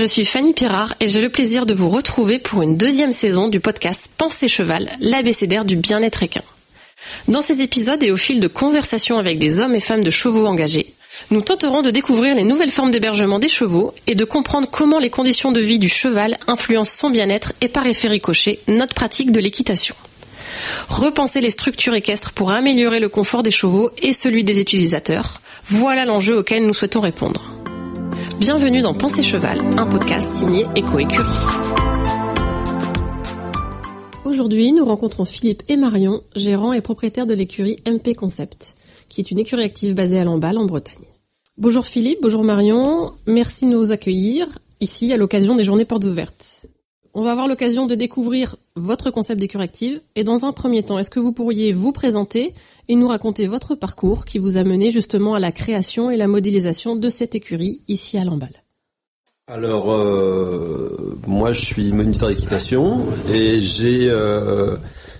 Je suis Fanny Pirard et j'ai le plaisir de vous retrouver pour une deuxième saison du podcast Pensée Cheval, l'abécédaire du bien-être équin. Dans ces épisodes et au fil de conversations avec des hommes et femmes de chevaux engagés, nous tenterons de découvrir les nouvelles formes d'hébergement des chevaux et de comprendre comment les conditions de vie du cheval influencent son bien-être et par effet ricochet notre pratique de l'équitation. Repenser les structures équestres pour améliorer le confort des chevaux et celui des utilisateurs, voilà l'enjeu auquel nous souhaitons répondre. Bienvenue dans Pensée Cheval, un podcast signé Eco Écurie. Aujourd'hui, nous rencontrons Philippe et Marion, gérants et propriétaires de l'écurie MP Concept, qui est une écurie active basée à Lamballe en Bretagne. Bonjour Philippe, bonjour Marion, merci de nous accueillir ici à l'occasion des journées portes ouvertes. On va avoir l'occasion de découvrir votre concept d'écurie active et dans un premier temps, est-ce que vous pourriez vous présenter et nous raconter votre parcours qui vous a mené justement à la création et la modélisation de cette écurie ici à Lamballe? Alors, euh, moi je suis moniteur d'équitation et j'ai euh,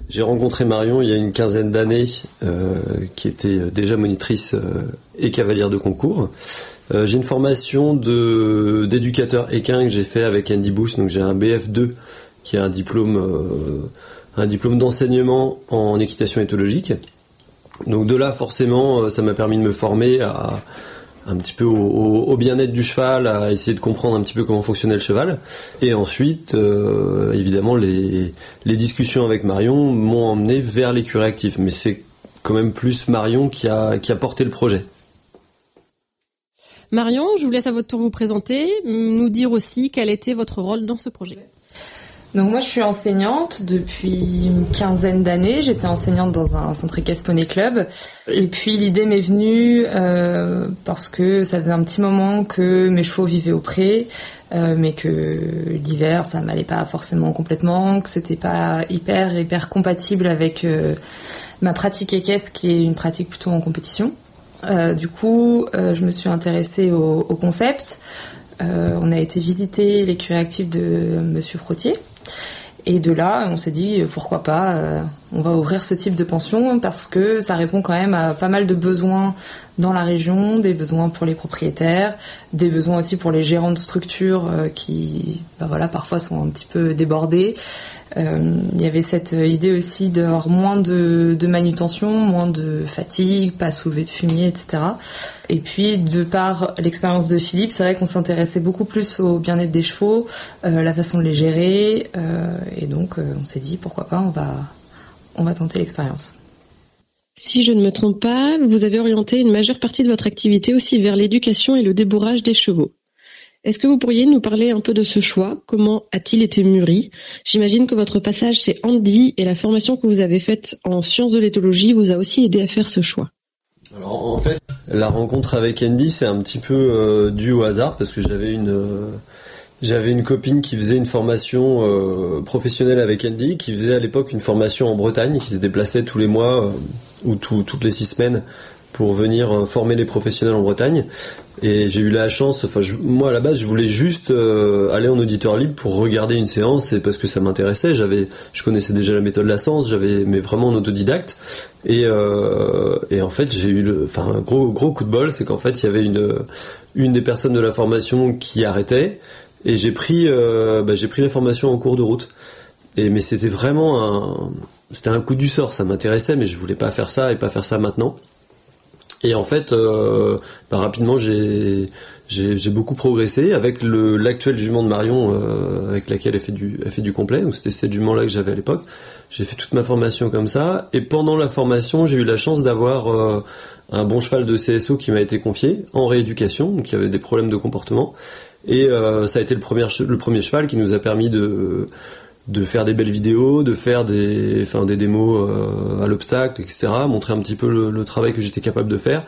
j'ai rencontré Marion il y a une quinzaine d'années euh, qui était déjà monitrice et cavalière de concours. J'ai une formation d'éducateur équin que j'ai fait avec Andy Booth, donc j'ai un BF2 qui est un diplôme un diplôme d'enseignement en équitation éthologique. Donc de là, forcément, euh, ça m'a permis de me former à un petit peu au, bien-être du cheval, à essayer de comprendre un petit peu comment fonctionnait le cheval. Et ensuite, euh, évidemment, les, discussions avec Marion m'ont emmené vers l'écurie active. Mais c'est quand même plus Marion qui a porté le projet. Marion, je vous laisse à votre tour vous présenter, nous dire aussi quel était votre rôle dans ce projet. Donc moi je suis enseignante depuis une quinzaine d'années. J'étais enseignante dans un centre équestre poney club. Et puis l'idée m'est venue euh, parce que ça faisait un petit moment que mes chevaux vivaient au pré, euh, mais que l'hiver ça m'allait pas forcément complètement, que c'était pas hyper hyper compatible avec euh, ma pratique équestre qui est une pratique plutôt en compétition. Du coup, je me suis intéressée au, concept. on a été visiter l'écurie active de Monsieur Frottier, et de là, on s'est dit pourquoi pas, euh, on va ouvrir ce type de pension parce que ça répond quand même à pas mal de besoins dans la région, des besoins pour les propriétaires, des besoins aussi pour les gérants de structures euh, qui, bah voilà, parfois sont un petit peu débordés. Euh, il y avait cette idée aussi d'avoir moins de, manutention, moins de fatigue, pas soulever de fumier, etc. Et puis, de par l'expérience de Philippe, c'est vrai qu'on s'intéressait beaucoup plus au bien-être des chevaux, euh, la façon de les gérer, euh, et donc on s'est dit pourquoi pas, on va, on va tenter l'expérience. Si je ne me trompe pas, vous avez orienté une majeure partie de votre activité aussi vers l'éducation et le débourrage des chevaux. Est-ce que vous pourriez nous parler un peu de ce choix? Comment a-t-il été mûri? J'imagine que votre passage chez Andy et la formation que vous avez faite en sciences de l'éthologie vous a aussi aidé à faire ce choix. Alors en fait, la rencontre avec Andy, c'est un petit peu euh, dû au hasard parce que j'avais une euh, j'avais une copine qui faisait une formation euh, professionnelle avec Andy, qui faisait à l'époque une formation en Bretagne, qui se déplaçait tous les mois ou toutes les six semaines pour venir former les professionnels en Bretagne. Et j'ai eu la chance, moi à la base je voulais juste euh, aller en auditeur libre pour regarder une séance et parce que ça m'intéressait. J'avais, je connaissais déjà la méthode de la sens, j'avais mais vraiment en autodidacte. Et, euh, en fait j'ai eu enfin un gros coup de bol, c'est qu'en fait il y avait une une des personnes de la formation qui arrêtait et j'ai pris euh, bah, j'ai pris la formation en cours de route. Mais c'était vraiment un c'était un coup du sort, ça m'intéressait mais je voulais pas faire ça et pas faire ça maintenant. Et en fait, euh, bah, rapidement, j'ai beaucoup progressé avec le l'actuel jument de Marion euh, avec laquelle elle fait du elle fait du complet. Donc c'était cette jument là que j'avais à l'époque. J'ai fait toute ma formation comme ça. Et pendant la formation, j'ai eu la chance d'avoir euh, un bon cheval de CSO qui m'a été confié en rééducation, donc il y avait des problèmes de comportement. Et euh, ça a été le premier le premier cheval qui nous a permis de de faire des belles vidéos, de faire des, démos euh, à l'obstacle, etc. Montrer un petit peu le, travail que j'étais capable de faire.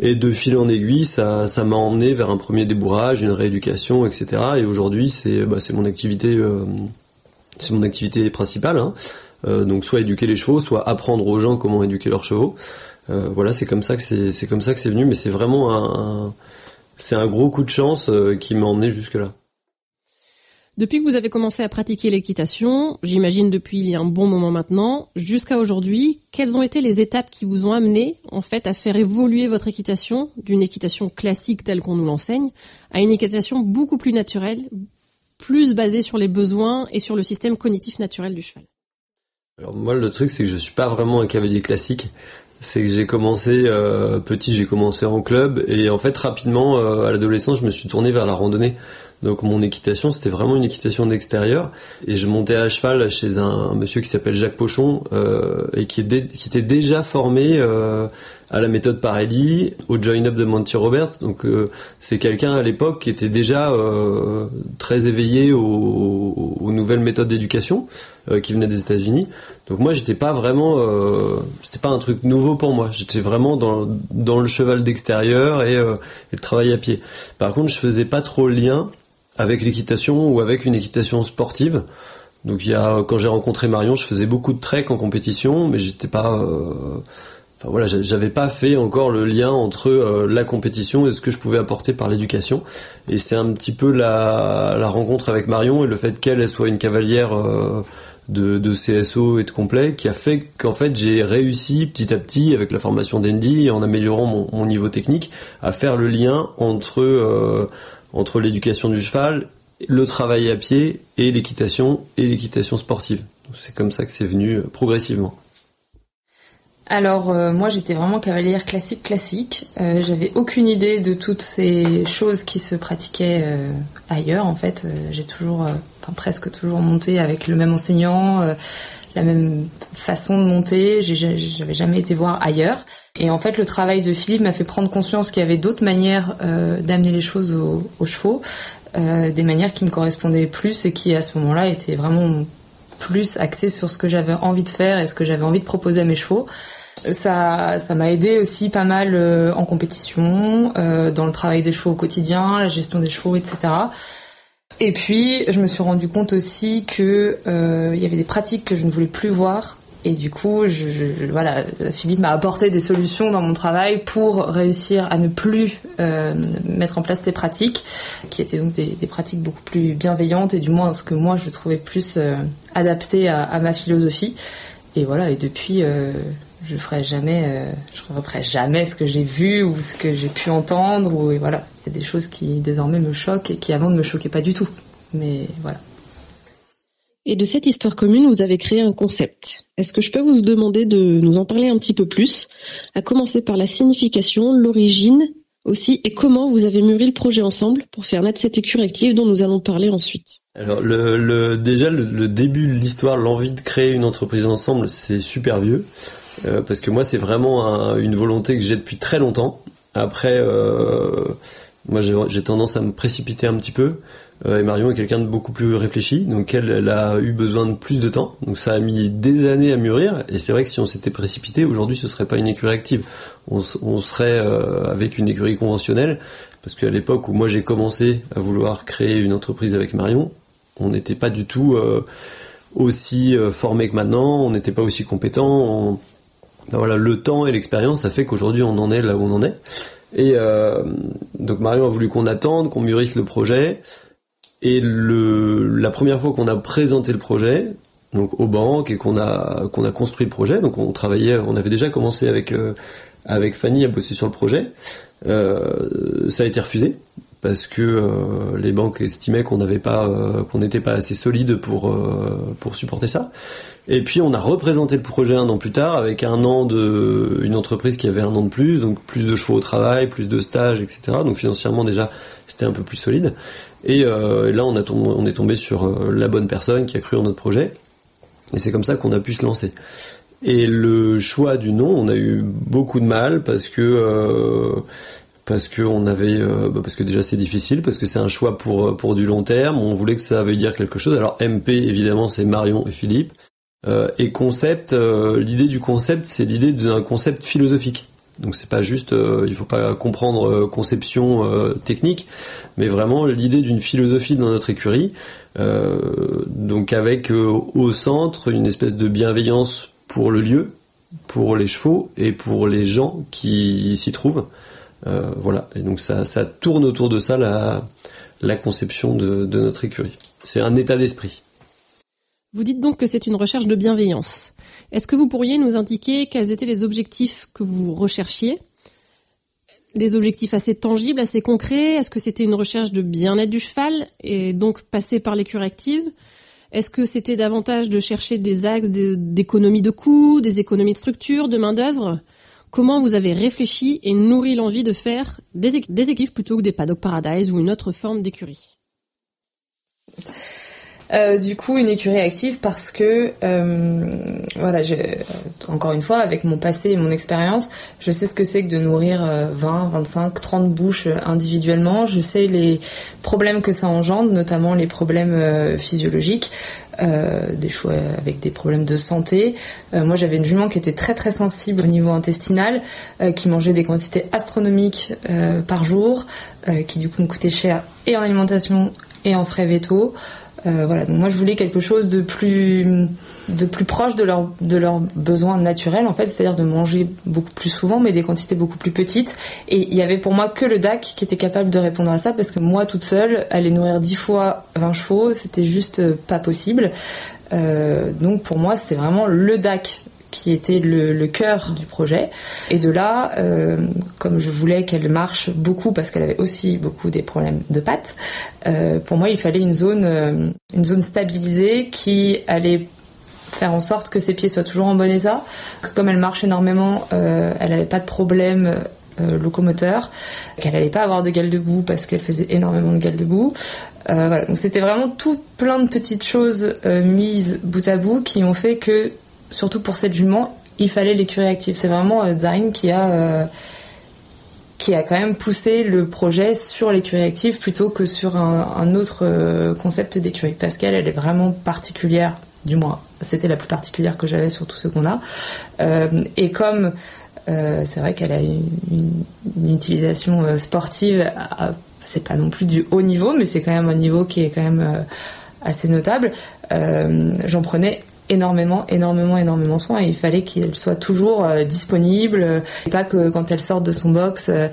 Et de fil en aiguille, ça, m'a emmené vers un premier débourrage, une rééducation, etc. Et aujourd'hui, c'est, bah, mon activité, euh, c'est mon activité principale. Hein. Euh, donc soit éduquer les chevaux, soit apprendre aux gens comment éduquer leurs chevaux. voilà, c'est comme ça que c'est, comme ça c'est venu. Mais c'est vraiment un gros coup de chance qui m'a emmené jusque là. Depuis que vous avez commencé à pratiquer l'équitation, j'imagine depuis il y a un bon moment maintenant, jusqu'à aujourd'hui, quelles ont été les étapes qui vous ont amené en fait à faire évoluer votre équitation d'une équitation classique telle qu'on nous l'enseigne à une équitation beaucoup plus naturelle, plus basée sur les besoins et sur le système cognitif naturel du cheval? Alors moi le truc c'est que je suis pas vraiment un cavalier classique c'est que j'ai commencé euh, petit, j'ai commencé en club et en fait rapidement euh, à l'adolescence, je me suis tourné vers la randonnée. Donc mon équitation, c'était vraiment une équitation d'extérieur et je montais à cheval chez un, monsieur qui s'appelle Jacques Pochon euh, et qui, était déjà formé à la méthode Parelli, au Join Up de Monty Roberts. Donc c'est quelqu'un à l'époque qui était déjà très éveillé aux, nouvelles méthodes d'éducation qui venaient des États-Unis. Donc moi j'étais pas vraiment, euh, c'était pas un truc nouveau pour moi. J'étais vraiment dans, dans le cheval d'extérieur et, euh, et, le travail à pied. Par contre je faisais pas trop le lien avec l'équitation ou avec une équitation sportive. Donc il y a quand j'ai rencontré Marion, je faisais beaucoup de trek en compétition, mais j'étais pas, euh, enfin voilà, j'avais pas fait encore le lien entre euh, la compétition et ce que je pouvais apporter par l'éducation. Et c'est un petit peu la, la rencontre avec Marion et le fait qu'elle soit une cavalière euh, de, de, CSO et de complet qui a fait qu'en fait j'ai réussi petit à petit avec la formation d'Andy en améliorant mon, mon, niveau technique à faire le lien entre euh, entre l'éducation du cheval, le travail à pied et l'équitation et l'équitation sportive. C'est comme ça que c'est venu euh, progressivement. Alors euh, moi j'étais vraiment cavalière classique classique. Euh, J'avais aucune idée de toutes ces choses qui se pratiquaient ailleurs. En fait, j'ai toujours, presque toujours monté avec le même enseignant, la même façon de monter. J'avais jamais été voir ailleurs. Et en fait, le travail de Philippe m'a fait prendre conscience qu'il y avait d'autres manières d'amener les choses aux, chevaux, des manières qui me correspondaient plus et qui à ce moment-là étaient vraiment plus axé sur ce que j'avais envie de faire et ce que j'avais envie de proposer à mes chevaux. Ça, ça m'a aidé aussi pas mal euh, en compétition, euh, dans le travail des chevaux au quotidien, la gestion des chevaux, etc. Et puis, je me suis rendu compte aussi que euh, il y avait des pratiques que je ne voulais plus voir. Et du coup, voilà, Philippe m'a apporté des solutions dans mon travail pour réussir à ne plus mettre en place ces pratiques, qui étaient donc des, pratiques beaucoup plus bienveillantes et du moins ce que moi je trouvais plus adapté à, à, ma philosophie. Et voilà, et depuis, je ferai jamais, euh, je referai jamais ce que j'ai vu ou ce que j'ai pu entendre. Ou voilà, il y a des choses qui désormais me choquent et qui avant ne me choquaient pas du tout. Mais voilà. Et de cette histoire commune, vous avez créé un concept. Est-ce que je peux vous demander de nous en parler un petit peu plus, à commencer par la signification, l'origine aussi, et comment vous avez mûri le projet ensemble pour faire naître cette écurie active dont nous allons parler ensuite Alors le, le déjà le, le début de l'histoire, l'envie de créer une entreprise ensemble, c'est super vieux. Euh, parce que moi c'est vraiment une volonté que j'ai depuis très longtemps. Après, euh, moi j'ai tendance à me précipiter un petit peu. Euh, et Marion est quelqu'un de beaucoup plus réfléchi, donc elle, a eu besoin de plus de temps. Donc ça a mis des années à mûrir. Et c'est vrai que si on s'était précipité, aujourd'hui ce serait pas une écurie active. On, serait avec une écurie conventionnelle. Parce qu'à l'époque où moi j'ai commencé à vouloir créer une entreprise avec Marion, on n'était pas du tout aussi formé que maintenant. On n'était pas aussi compétent. Ben le temps et l'expérience, ça fait qu'aujourd'hui on en est là où on en est. Et euh, donc Marion a voulu qu'on attende, qu'on mûrisse le projet. Et la première fois qu'on a présenté le projet, donc aux banques et qu'on a qu'on a construit le projet, donc on travaillait, on avait déjà commencé avec euh, Fanny à bosser sur le projet. Euh, ça a été refusé parce que euh, les banques estimaient qu'on n'avait pas, euh, qu'on n'était pas assez solide pour euh, pour supporter ça. Et puis on a représenté le projet un an plus tard avec un an de une entreprise qui avait un an de plus, donc plus de chevaux au travail, plus de stages, etc. Donc financièrement déjà c'était un peu plus solide. Et, là on a tombé, on est tombé sur la bonne personne qui a cru en notre projet. Et c'est comme ça qu'on a pu se lancer. Et le choix du nom, on a eu beaucoup de mal parce que parce que on avait euh, bah, parce que déjà c'est difficile parce que c'est un choix pour euh, pour du long terme. On voulait que ça veuille dire quelque chose. Alors MP évidemment c'est Marion et Philippe. Euh, et concept l'idée du concept c'est l'idée d'un concept philosophique. Donc c'est pas juste il faut pas comprendre conception technique mais vraiment l'idée d'une philosophie dans notre écurie donc avec au centre une espèce de bienveillance pour le lieu pour les chevaux et pour les gens qui s'y trouvent euh, voilà, et donc ça, ça tourne autour de ça la, la conception de, notre écurie. c'est un état d'esprit. Vous dites donc que c'est une recherche de bienveillance. Est-ce que vous pourriez nous indiquer quels étaient les objectifs que vous recherchiez? Des objectifs assez tangibles, assez concrets? Est-ce que c'était une recherche de bien-être du cheval et donc passer par l'écurie active? Est-ce que c'était davantage de chercher des axes d'économie de coûts, des économies de structure, de main-d'œuvre? Comment vous avez réfléchi et nourri l'envie de faire des, équipes plutôt que des paddock paradise ou une autre forme d'écurie? Euh, du coup, une écurie active parce que, euh, voilà, encore une fois, avec mon passé et mon expérience, je sais ce que c'est que de nourrir 20, 25, 30 bouches individuellement. Je sais les problèmes que ça engendre, notamment les problèmes euh, physiologiques. des choix avec des problèmes de santé. moi, j'avais une jument qui était très très sensible au niveau intestinal, qui mangeait des quantités astronomiques par jour, qui du coup me coûtait cher et en alimentation et en frais vétos. Euh, voilà, donc moi je voulais quelque chose de plus de plus proche de leur de leurs besoins naturels en fait, c'est-à-dire de manger beaucoup plus souvent mais des quantités beaucoup plus petites. Et il y avait pour moi que le DAC qui était capable de répondre à ça parce que moi toute seule aller nourrir 10 fois 20 chevaux c'était juste pas possible. Euh, donc pour moi c'était vraiment le DAC qui était le, cœur du projet. Et de là, euh, comme je voulais qu'elle marche beaucoup parce qu'elle avait aussi beaucoup des problèmes de pattes, euh, pour moi il fallait une zone, euh, une zone stabilisée qui allait faire en sorte que ses pieds soient toujours en bon état, que comme elle marche énormément, elle n'avait pas de problème locomoteur, qu'elle n'allait pas avoir de gale de boue parce qu'elle faisait énormément de gale de boue. voilà, donc c'était vraiment tout plein de petites choses mises bout à bout qui ont fait que surtout pour cette jument, il fallait l'écurie active. C'est vraiment euh, Zayn qui a euh, qui a quand même poussé le projet sur l'écurie active plutôt que sur un, autre euh, concept d'écurie. Qu'elle, elle est vraiment particulière, du moins, c'était la plus particulière que j'avais sur tout ce qu'on a. et comme c'est vrai qu'elle a une, utilisation sportive, c'est pas non plus du haut niveau, mais c'est quand même un niveau qui est quand même assez notable. J'en prenais énormément, énormément, énormément soin et il fallait qu'elle soit toujours euh, disponible et euh, pas que quand elle sort de son box, euh,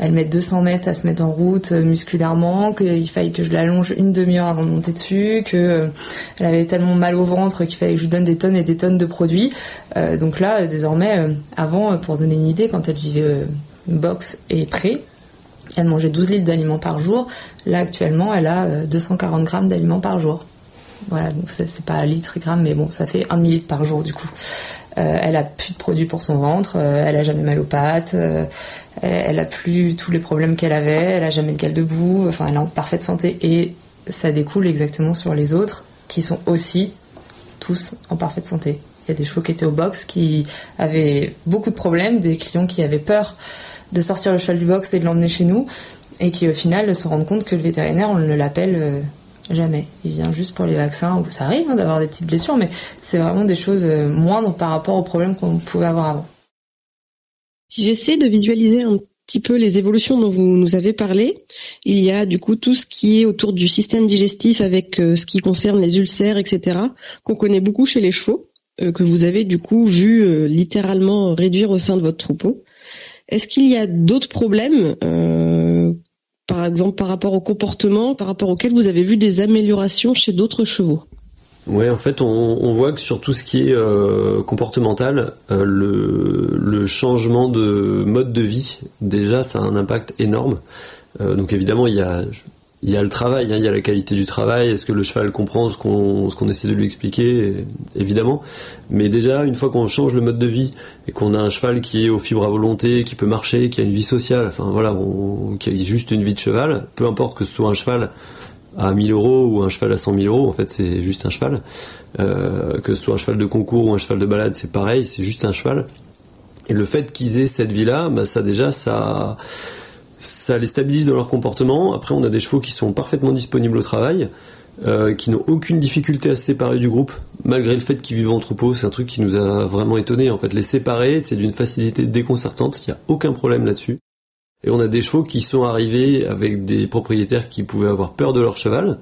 elle mette 200 mètres à se mettre en route musculairement, qu'il faille que je l'allonge une demi-heure avant de monter dessus, que elle avait tellement mal au ventre qu'il fallait que je lui donne des tonnes et des tonnes de produits. donc là, désormais, avant, pour donner une idée, quand elle vivait box et pré, elle mangeait 12 litres d'aliments par jour. Là, actuellement, elle a 240 grammes d'aliments par jour. Voilà, donc c'est pas litre gramme, mais bon, ça fait un demi-litre par jour du coup. Euh, elle a plus de produits pour son ventre, euh, elle a jamais mal aux pattes, euh, elle, a plus tous les problèmes qu'elle avait, elle a jamais de gale debout, enfin elle est en parfaite santé et ça découle exactement sur les autres qui sont aussi tous en parfaite santé. Il y a des chevaux qui étaient au box qui avaient beaucoup de problèmes, des clients qui avaient peur de sortir le cheval du box et de l'emmener chez nous et qui au final se rendent compte que le vétérinaire on ne l'appelle Jamais. Il vient juste pour les vaccins. Ça arrive hein, d'avoir des petites blessures, mais c'est vraiment des choses euh, moindres par rapport aux problèmes qu'on pouvait avoir avant. Si j'essaie de visualiser un petit peu les évolutions dont vous nous avez parlé, il y a du coup tout ce qui est autour du système digestif avec euh, ce qui concerne les ulcères, etc., qu'on connaît beaucoup chez les chevaux, euh, que vous avez du coup vu littéralement réduire au sein de votre troupeau. Est-ce qu'il y a d'autres problèmes par exemple par rapport au comportement, par rapport auquel vous avez vu des améliorations chez d'autres chevaux Ouais, en fait, on, voit que sur tout ce qui est euh, comportemental, euh, le, changement de mode de vie, déjà, ça a un impact énorme. Euh, donc évidemment, il y a, il y a le travail, hein, il y a la qualité du travail. Est-ce que le cheval comprend ce qu'on qu'on essaie de lui expliquer Évidemment. Mais déjà, une fois qu'on change le mode de vie et qu'on a un cheval qui est aux fibres à volonté, qui peut marcher, qui a une vie sociale, enfin voilà, qui a juste une vie de cheval, peu importe que ce soit un cheval à 1000 euros ou un cheval à 100 000 euros, en fait c'est juste un cheval. Euh, que ce soit un cheval de concours ou un cheval de balade, c'est pareil, c'est juste un cheval. Et le fait qu'ils aient cette vie-là, bah ça déjà, ça ça les stabilise dans leur comportement. Après, on a des chevaux qui sont parfaitement disponibles au travail, euh, qui n'ont aucune difficulté à se séparer du groupe, malgré le fait qu'ils vivent en troupeau. C'est un truc qui nous a vraiment étonné. En fait, les séparer, c'est d'une facilité déconcertante. Il n'y a aucun problème là-dessus. Et on a des chevaux qui sont arrivés avec des propriétaires qui pouvaient avoir peur de leur cheval,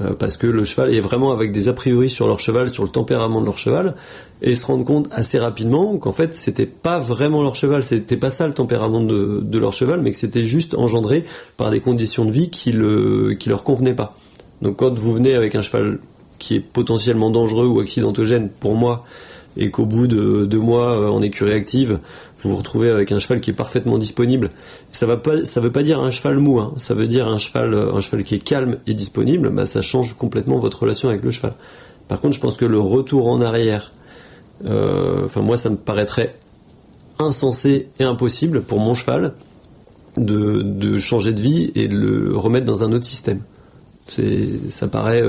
euh, parce que le cheval est vraiment avec des a priori sur leur cheval, sur le tempérament de leur cheval, et se rendre compte assez rapidement qu'en fait c'était pas vraiment leur cheval, c'était pas ça le tempérament de, leur cheval, mais que c'était juste engendré par des conditions de vie qui le qui leur convenaient pas. Donc quand vous venez avec un cheval qui est potentiellement dangereux ou accidentogène pour moi, et qu'au bout de deux mois euh, en écurie active, vous vous retrouvez avec un cheval qui est parfaitement disponible. Ça va pas, ça veut pas dire un cheval mou, hein. ça veut dire un cheval, euh, un cheval qui est calme et disponible. Bah, ça change complètement votre relation avec le cheval. Par contre, je pense que le retour en arrière, euh, enfin moi, ça me paraîtrait insensé et impossible pour mon cheval de, changer de vie et de le remettre dans un autre système. Ça paraît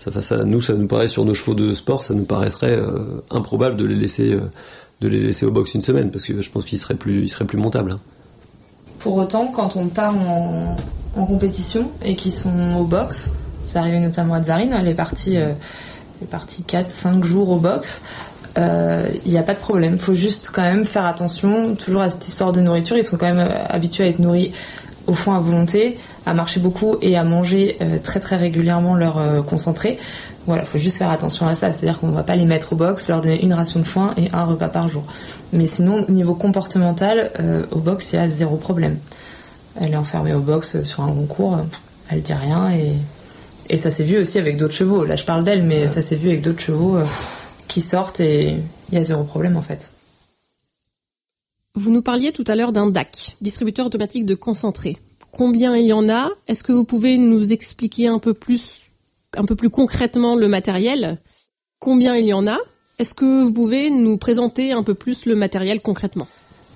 ça, ça, nous, ça nous paraît sur nos chevaux de sport, ça nous paraîtrait euh, improbable de les laisser, euh, de les laisser au box une semaine, parce que je pense qu'ils seraient plus, ils seraient plus montables. Hein. Pour autant, quand on part en, compétition et qu'ils sont au box, ça arrivait notamment à Zarine, elle est partie, euh, 4-5 jours au box. Il n'y a pas de problème. Faut juste quand même faire attention toujours à cette histoire de nourriture. Ils sont quand même habitués à être nourris au fond à volonté, à marcher beaucoup et à manger euh, très très régulièrement leur euh, concentré. Voilà, faut juste faire attention à ça, c'est-à-dire qu'on va pas les mettre au box, leur donner une ration de foin et un repas par jour. Mais sinon, au niveau comportemental, euh, au box, il y a zéro problème. Elle est enfermée au box sur un concours, elle dit rien et, et ça s'est vu aussi avec d'autres chevaux. Là, je parle d'elle, mais ça s'est vu avec d'autres chevaux qui sortent et il y a zéro problème en fait. Vous nous parliez tout à l'heure d'un DAC, distributeur automatique de concentré. Combien il y en a? Est-ce que vous pouvez nous expliquer un peu plus, un peu plus concrètement le matériel? Combien il y en a? Est-ce que vous pouvez nous présenter un peu plus le matériel concrètement?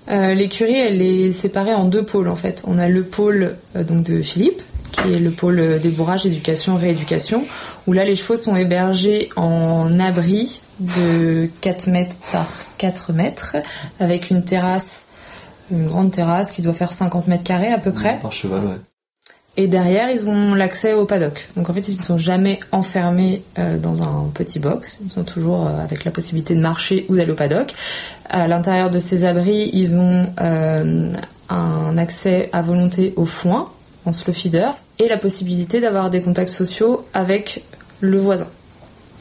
Euh, L'écurie, elle est séparée en deux pôles en fait. On a le pôle euh, donc de Philippe, qui est le pôle débourrage, éducation, rééducation, où là les chevaux sont hébergés en abri de 4 mètres par 4 mètres, avec une terrasse, une grande terrasse qui doit faire 50 mètres carrés à peu près. Par cheval, ouais. Et derrière, ils ont l'accès au paddock. Donc en fait, ils ne sont jamais enfermés euh, dans un petit box. Ils sont toujours euh, avec la possibilité de marcher ou d'aller au paddock. À l'intérieur de ces abris, ils ont euh, un accès à volonté au foin, en slow feeder, et la possibilité d'avoir des contacts sociaux avec le voisin.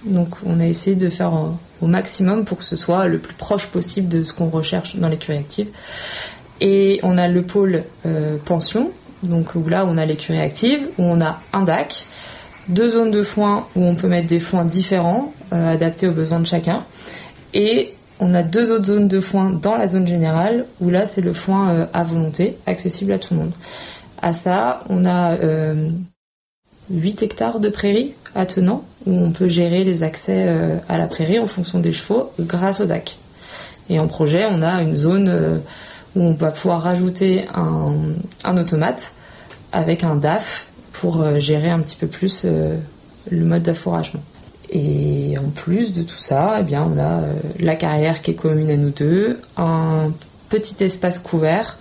Donc on a essayé de faire au maximum pour que ce soit le plus proche possible de ce qu'on recherche dans l'écurie active. Et on a le pôle euh, pension, donc où là on a l'écurie active, où on a un DAC, deux zones de foin où on peut mettre des foins différents, euh, adaptés aux besoins de chacun, et on a deux autres zones de foin dans la zone générale, où là c'est le foin euh, à volonté, accessible à tout le monde. À ça, on a 8 hectares de prairies attenant, où on peut gérer les accès euh, à la prairie en fonction des chevaux grâce au DAC. Et en projet, on a une zone euh, où on va pouvoir rajouter un, automate avec un DAF pour euh, gérer un petit peu plus le mode d'affouragement. Et en plus de tout ça, eh bien, on a la carrière qui est commune à nous deux, un petit espace couvert,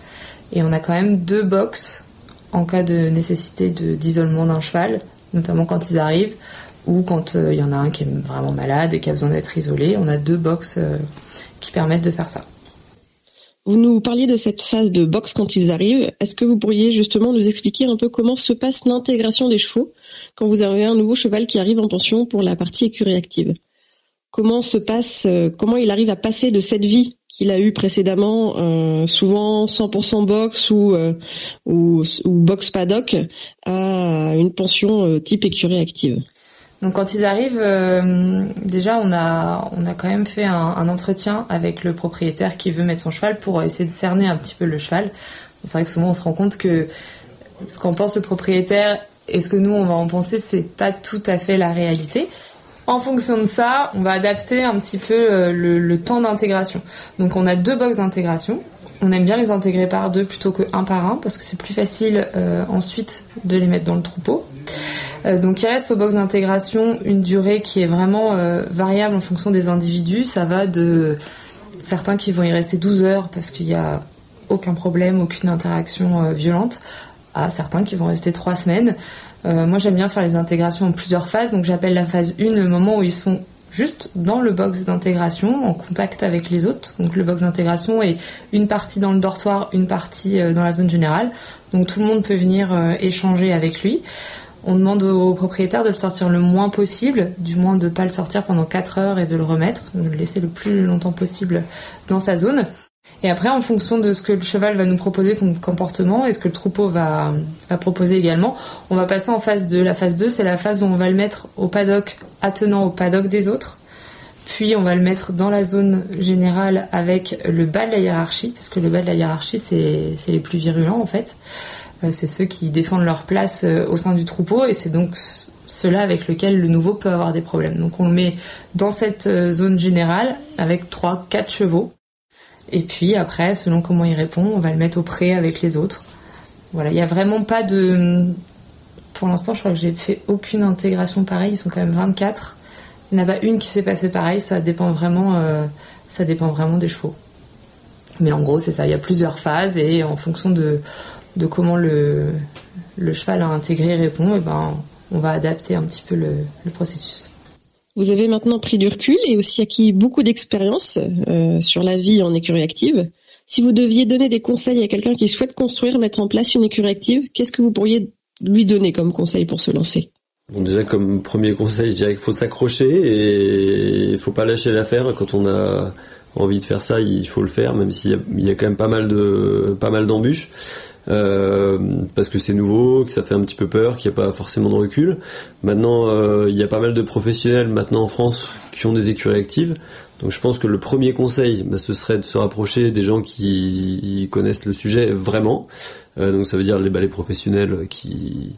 et on a quand même deux box en cas de nécessité d'isolement d'un cheval, notamment quand ils arrivent, ou quand euh, il y en a un qui est vraiment malade et qui a besoin d'être isolé. On a deux box euh, qui permettent de faire ça. Vous nous parliez de cette phase de box quand ils arrivent. Est-ce que vous pourriez justement nous expliquer un peu comment se passe l'intégration des chevaux quand vous avez un nouveau cheval qui arrive en pension pour la partie écurie active Comment se passe, euh, comment il arrive à passer de cette vie qu'il a eu précédemment, souvent 100% box ou, box paddock, à une pension type écurie active. Donc quand ils arrivent, déjà on a on a quand même fait un, un, entretien avec le propriétaire qui veut mettre son cheval pour essayer de cerner un petit peu le cheval. C'est vrai que souvent on se rend compte que ce qu'en pense le propriétaire et ce que nous on va en penser, c'est pas tout à fait la réalité. En fonction de ça, on va adapter un petit peu euh, le, temps d'intégration. Donc on a deux box d'intégration. On aime bien les intégrer par deux plutôt que un par un parce que c'est plus facile euh, ensuite de les mettre dans le troupeau. Euh, donc il reste aux box d'intégration une durée qui est vraiment variable en fonction des individus. Ça va de certains qui vont y rester 12 heures parce qu'il n'y a aucun problème, aucune interaction violente, à certains qui vont rester 3 semaines. Euh, moi, j'aime bien faire les intégrations en plusieurs phases. Donc, j'appelle la phase 1 le moment où ils sont juste dans le box d'intégration, en contact avec les autres. Donc, le box d'intégration est une partie dans le dortoir, une partie euh, dans la zone générale. Donc, tout le monde peut venir euh, échanger avec lui. On demande au propriétaire de le sortir le moins possible, du moins de ne pas le sortir pendant 4 heures et de le remettre, de le laisser le plus longtemps possible dans sa zone. Et après, en fonction de ce que le cheval va nous proposer comme comportement et ce que le troupeau va, va proposer également, on va passer en phase 2. La phase 2, c'est la phase où on va le mettre au paddock, attenant au paddock des autres. Puis on va le mettre dans la zone générale avec le bas de la hiérarchie, parce que le bas de la hiérarchie, c'est les plus virulents en fait. Euh, c'est ceux qui défendent leur place euh, au sein du troupeau et c'est donc ceux-là avec lesquels le nouveau peut avoir des problèmes. Donc on le met dans cette euh, zone générale avec 3-4 chevaux. Et puis après, selon comment il répond, on va le mettre au pré avec les autres. Voilà, il n'y a vraiment pas de... Pour l'instant, je crois que j'ai fait aucune intégration pareille, ils sont quand même 24. Il n'y en a pas une qui s'est passée pareil, ça dépend vraiment, ça dépend vraiment des chevaux. Mais en gros, c'est ça, il y a plusieurs phases et en fonction de, de comment le, le cheval a intégré et répond, et ben, on va adapter un petit peu le, processus. Vous avez maintenant pris du recul et aussi acquis beaucoup d'expérience euh, sur la vie en écurie active. Si vous deviez donner des conseils à quelqu'un qui souhaite construire, mettre en place une écurie active, qu'est-ce que vous pourriez lui donner comme conseil pour se lancer? Bon, déjà comme premier conseil, je dirais qu'il faut s'accrocher et il faut pas lâcher l'affaire. Quand on a envie de faire ça, il faut le faire, même s'il y, y, a quand même pas mal de pas mal d'embûches. Euh, parce que c'est nouveau, que ça fait un petit peu peur, qu'il n'y a pas forcément de recul. Maintenant, euh, il y a pas mal de professionnels maintenant en France qui ont des écuries actives. Donc je pense que le premier conseil, bah, ce serait de se rapprocher des gens qui connaissent le sujet vraiment. Euh, donc ça veut dire les balais professionnels qui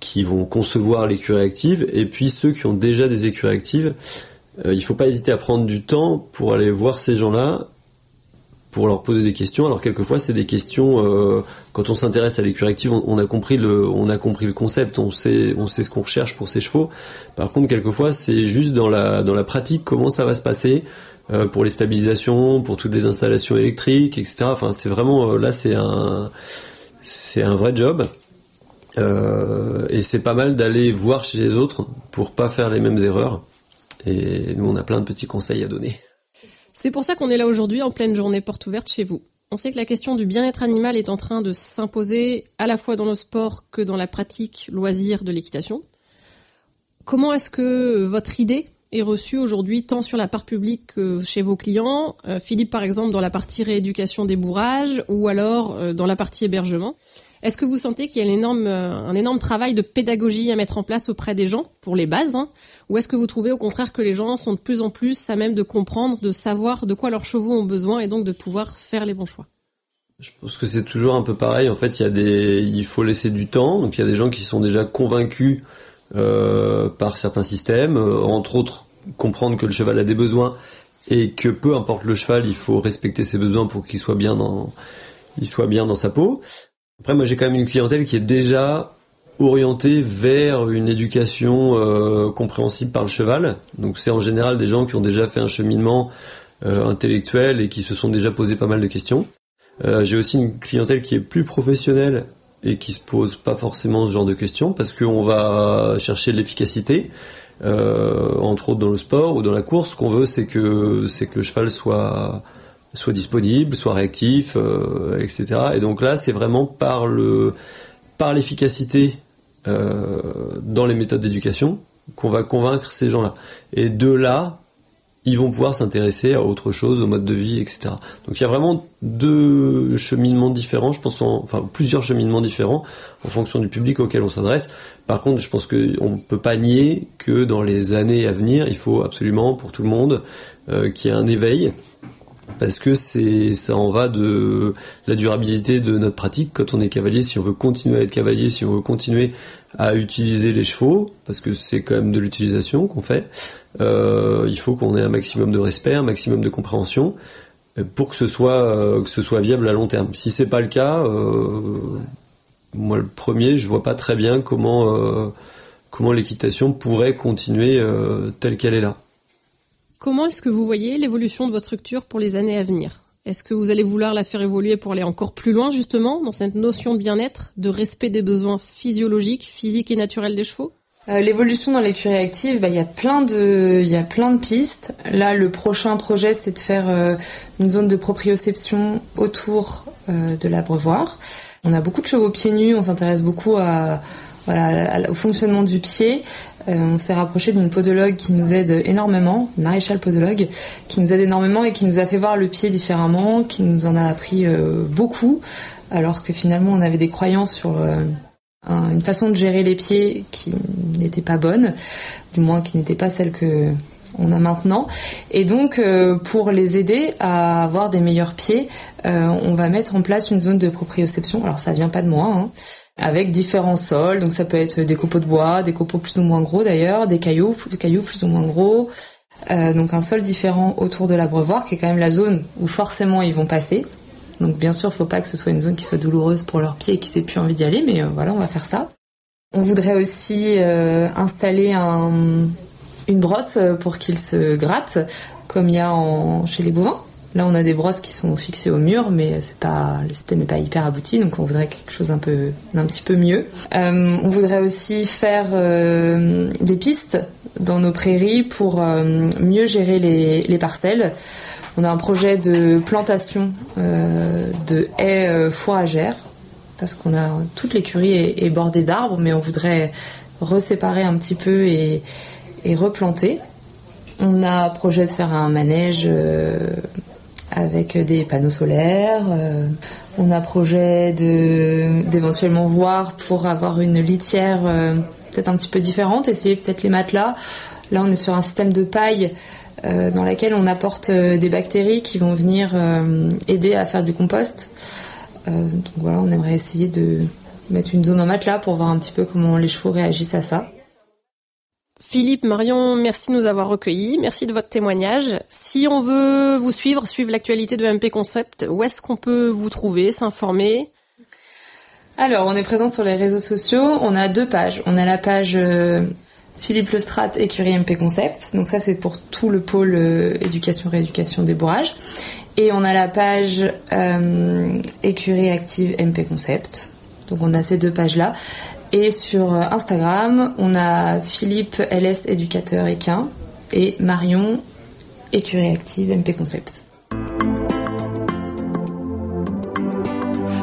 qui vont concevoir l'écurie active, et puis ceux qui ont déjà des écuries actives. Euh, il faut pas hésiter à prendre du temps pour aller voir ces gens-là pour leur poser des questions. Alors quelquefois c'est des questions euh, quand on s'intéresse à l'écurie active, on, a compris le on a compris le concept, on sait on sait ce qu'on recherche pour ses chevaux. Par contre quelquefois c'est juste dans la dans la pratique comment ça va se passer euh, pour les stabilisations, pour toutes les installations électriques, etc. Enfin c'est vraiment euh, là c'est un c'est un vrai job. et c'est pas mal d'aller voir chez les autres pour pas faire les mêmes erreurs. Et nous on a plein de petits conseils à donner. C'est pour ça qu'on est là aujourd'hui en pleine journée porte ouverte chez vous. On sait que la question du bien-être animal est en train de s'imposer à la fois dans le sport que dans la pratique loisir de l'équitation. Comment est-ce que votre idée est reçue aujourd'hui tant sur la part publique que chez vos clients euh, Philippe par exemple dans la partie rééducation des bourrages ou alors euh, dans la partie hébergement? Est-ce que vous sentez qu'il y a un énorme, euh, un énorme travail de pédagogie à mettre en place auprès des gens pour les bases hein? Ou est-ce que vous trouvez au contraire que les gens sont de plus en plus à même de comprendre, de savoir de quoi leurs chevaux ont besoin et donc de pouvoir faire les bons choix? Je pense que c'est toujours un peu pareil. En fait, il y a des, faut laisser du temps. Donc, il y a des gens qui sont déjà convaincus euh, par certains systèmes, euh, entre autres comprendre que le cheval a des besoins et que peu importe le cheval, il faut respecter ses besoins pour qu'il soit bien dans sa peau. Après, moi, j'ai quand même une clientèle qui est déjà orientée vers une éducation euh, compréhensible par le cheval. Donc, c'est en général des gens qui ont déjà fait un cheminement euh, intellectuel et qui se sont déjà posé pas mal de questions. Euh, j'ai aussi une clientèle qui est plus professionnelle et qui se pose pas forcément ce genre de questions parce qu'on va chercher l'efficacité. entre autres dans le sport ou dans la course, ce qu'on veut c'est que c'est que le cheval soit soit disponible, soit réactif, euh, etc. Et donc là, c'est vraiment par le par l'efficacité euh, dans les méthodes d'éducation qu'on va convaincre ces gens-là. Et de là, ils vont pouvoir s'intéresser à autre chose, au mode de vie, etc. Donc il y a vraiment deux cheminements différents, je pense, enfin plusieurs cheminements différents en fonction du public auquel on s'adresse. Par contre, je pense qu'on ne peut pas nier que dans les années à venir, il faut absolument pour tout le monde euh, qu'il y ait un éveil parce que c'est ça en va de la durabilité de notre pratique. Quand on est cavalier si on veut continuer à être cavalier si on veut continuer à utiliser les chevaux parce que c'est quand même de l'utilisation qu'on fait euh, il faut qu'on ait un maximum de respect un maximum de compréhension pour que ce soit euh, que ce soit viable à long terme. Si c'est pas le cas euh, moi le premier je vois pas très bien comment comment l'équitation pourrait continuer telle qu'elle est là Comment est-ce que vous voyez l'évolution de votre structure pour les années à venir? Est-ce que vous allez vouloir la faire évoluer pour aller encore plus loin justement dans cette notion de bien-être, de respect des besoins physiologiques, physiques et naturels des chevaux? Euh, L'évolution dans l'écurie active, bah, il y a plein de, pistes. Là, le prochain projet, c'est de faire euh, une zone de proprioception autour euh, de l'abreuvoir. On a beaucoup de chevaux pieds nus, on s'intéresse beaucoup au fonctionnement du pied. On s'est rapproché d'une podologue qui nous aide énormément, maréchal podologue, qui nous aide énormément et qui nous a fait voir le pied différemment, qui nous en a appris beaucoup, alors que finalement on avait des croyances sur une façon de gérer les pieds qui n'était pas bonne, du moins qui n'était pas celle que on a maintenant. Et donc, euh, pour les aider à avoir des meilleurs pieds, euh, on va mettre en place une zone de proprioception. Alors, ça vient pas de moi, hein, avec différents sols. Donc, ça peut être des copeaux de bois, des copeaux plus ou moins gros d'ailleurs, des cailloux, des cailloux plus ou moins gros. Euh, donc, un sol différent autour de l'abreuvoir, qui est quand même la zone où forcément ils vont passer. Donc bien sûr, faut pas que ce soit une zone qui soit douloureuse pour leurs pieds et qu'ils aient plus envie d'y aller, mais euh, voilà, on va faire ça. On voudrait aussi euh, installer une brosse pour qu'ils se grattent, comme il y a chez les bovins. Là, on a des brosses qui sont fixées au mur, mais c'est pas le système n'est pas hyper abouti, donc on voudrait quelque chose un peu un petit peu mieux. Euh, on voudrait aussi faire des pistes dans nos prairies pour mieux gérer les parcelles. On a un projet de plantation euh, de haies euh, fourragères parce qu'on a toute l'écurie est, bordée d'arbres, mais on voudrait reséparer un petit peu et, replanter. On a projet de faire un manège euh, avec des panneaux solaires. on a projet d'éventuellement voir pour avoir une litière peut-être un petit peu différente, essayer peut-être les matelas. Là, on est sur un système de paille euh, dans laquelle on apporte euh, des bactéries qui vont venir euh, aider à faire du compost. donc voilà, on aimerait essayer de mettre une zone en matelas pour voir un petit peu comment les chevaux réagissent à ça. Philippe, Marion, merci de nous avoir recueillis. Merci de votre témoignage. Si on veut vous suivre, suivre l'actualité de MP Concept, où est-ce qu'on peut vous trouver, s'informer? Alors, on est présent sur les réseaux sociaux. On a deux pages. On a la page Philippe Lestrade, écurie MP Concept. Donc ça, c'est pour tout le pôle euh, éducation-rééducation des bourrages. Et on a la page euh, écurie active MP Concept. Donc on a ces deux pages-là. Et sur euh, Instagram, on a Philippe LS éducateur équin et Marion écurie active MP Concept.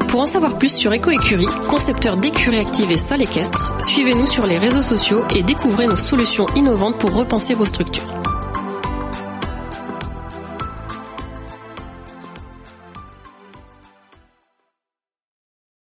Pour en savoir plus sur EcoÉcurie, concepteur d'écuries actives et sol équestre, suivez-nous sur les réseaux sociaux et découvrez nos solutions innovantes pour repenser vos structures.